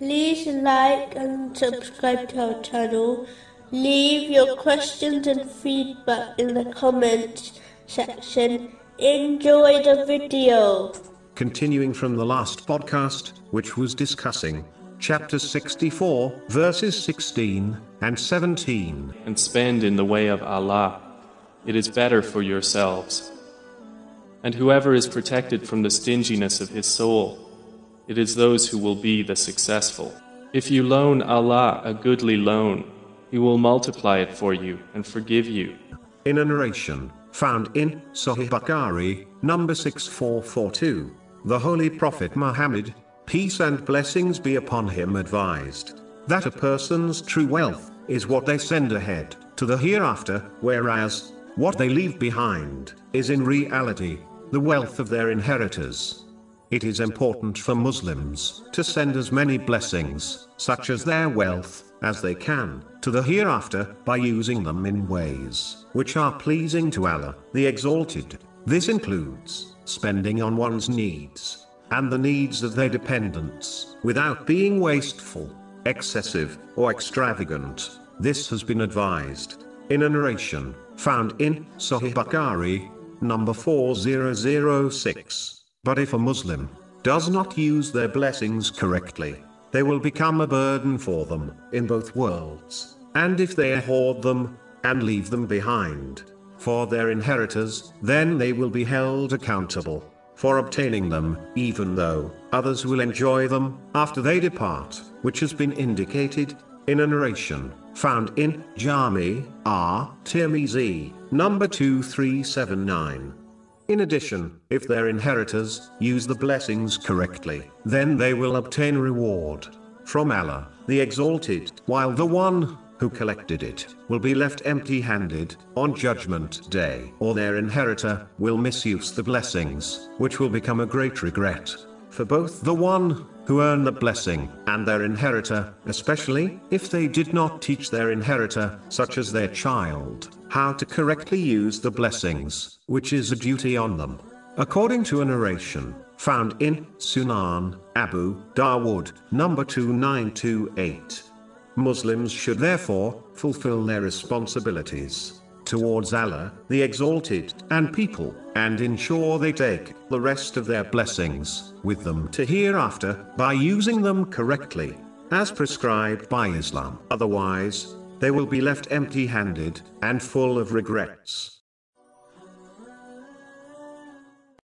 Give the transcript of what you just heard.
like and subscribe to our channel. Leave your questions and feedback in the comments section. Enjoy the video. Continuing from the last podcast, which was discussing chapter 64, verses 16 and 17. and spend in the way of Allah. It is better for yourselves. And whoever is protected from the stinginess of his soul, it is those who will be the successful. If you loan Allah a goodly loan, He will multiply it for you and forgive you. In a narration found in Sahih Bukhari, number 6442, the Holy Prophet Muhammad, peace and blessings be upon him, advised that a person's true wealth is what they send ahead to the hereafter, whereas what they leave behind is in reality the wealth of their inheritors. It is important for Muslims to send as many blessings, such as their wealth, as they can, to the hereafter by using them in ways which are pleasing to Allah, the Exalted. This includes spending on one's needs and the needs of their dependents without being wasteful, excessive, or extravagant. This has been advised in a narration found in Sahih Bukhari, number 4006. But if a Muslim does not use their blessings correctly, they will become a burden for them in both worlds. And if they hoard them and leave them behind for their inheritors, then they will be held accountable for obtaining them, even though others will enjoy them after they depart, which has been indicated in a narration found in Jami R. Tirmizi, number 2379. In addition, if their inheritors use the blessings correctly, then they will obtain reward from Allah, the Exalted, while the one who collected it will be left empty handed on Judgment Day, or their inheritor will misuse the blessings, which will become a great regret for both the one who earned the blessing and their inheritor, especially if they did not teach their inheritor, such as their child, how to correctly use the blessings, which is a duty on them. According to a narration found in Sunan Abu Dawood, number 2928. Muslims should therefore fulfill their responsibilities towards Allah, the Exalted, and people, and ensure they take the rest of their blessings with them to hereafter by using them correctly, as prescribed by Islam. Otherwise, they will be left empty handed and full of regrets.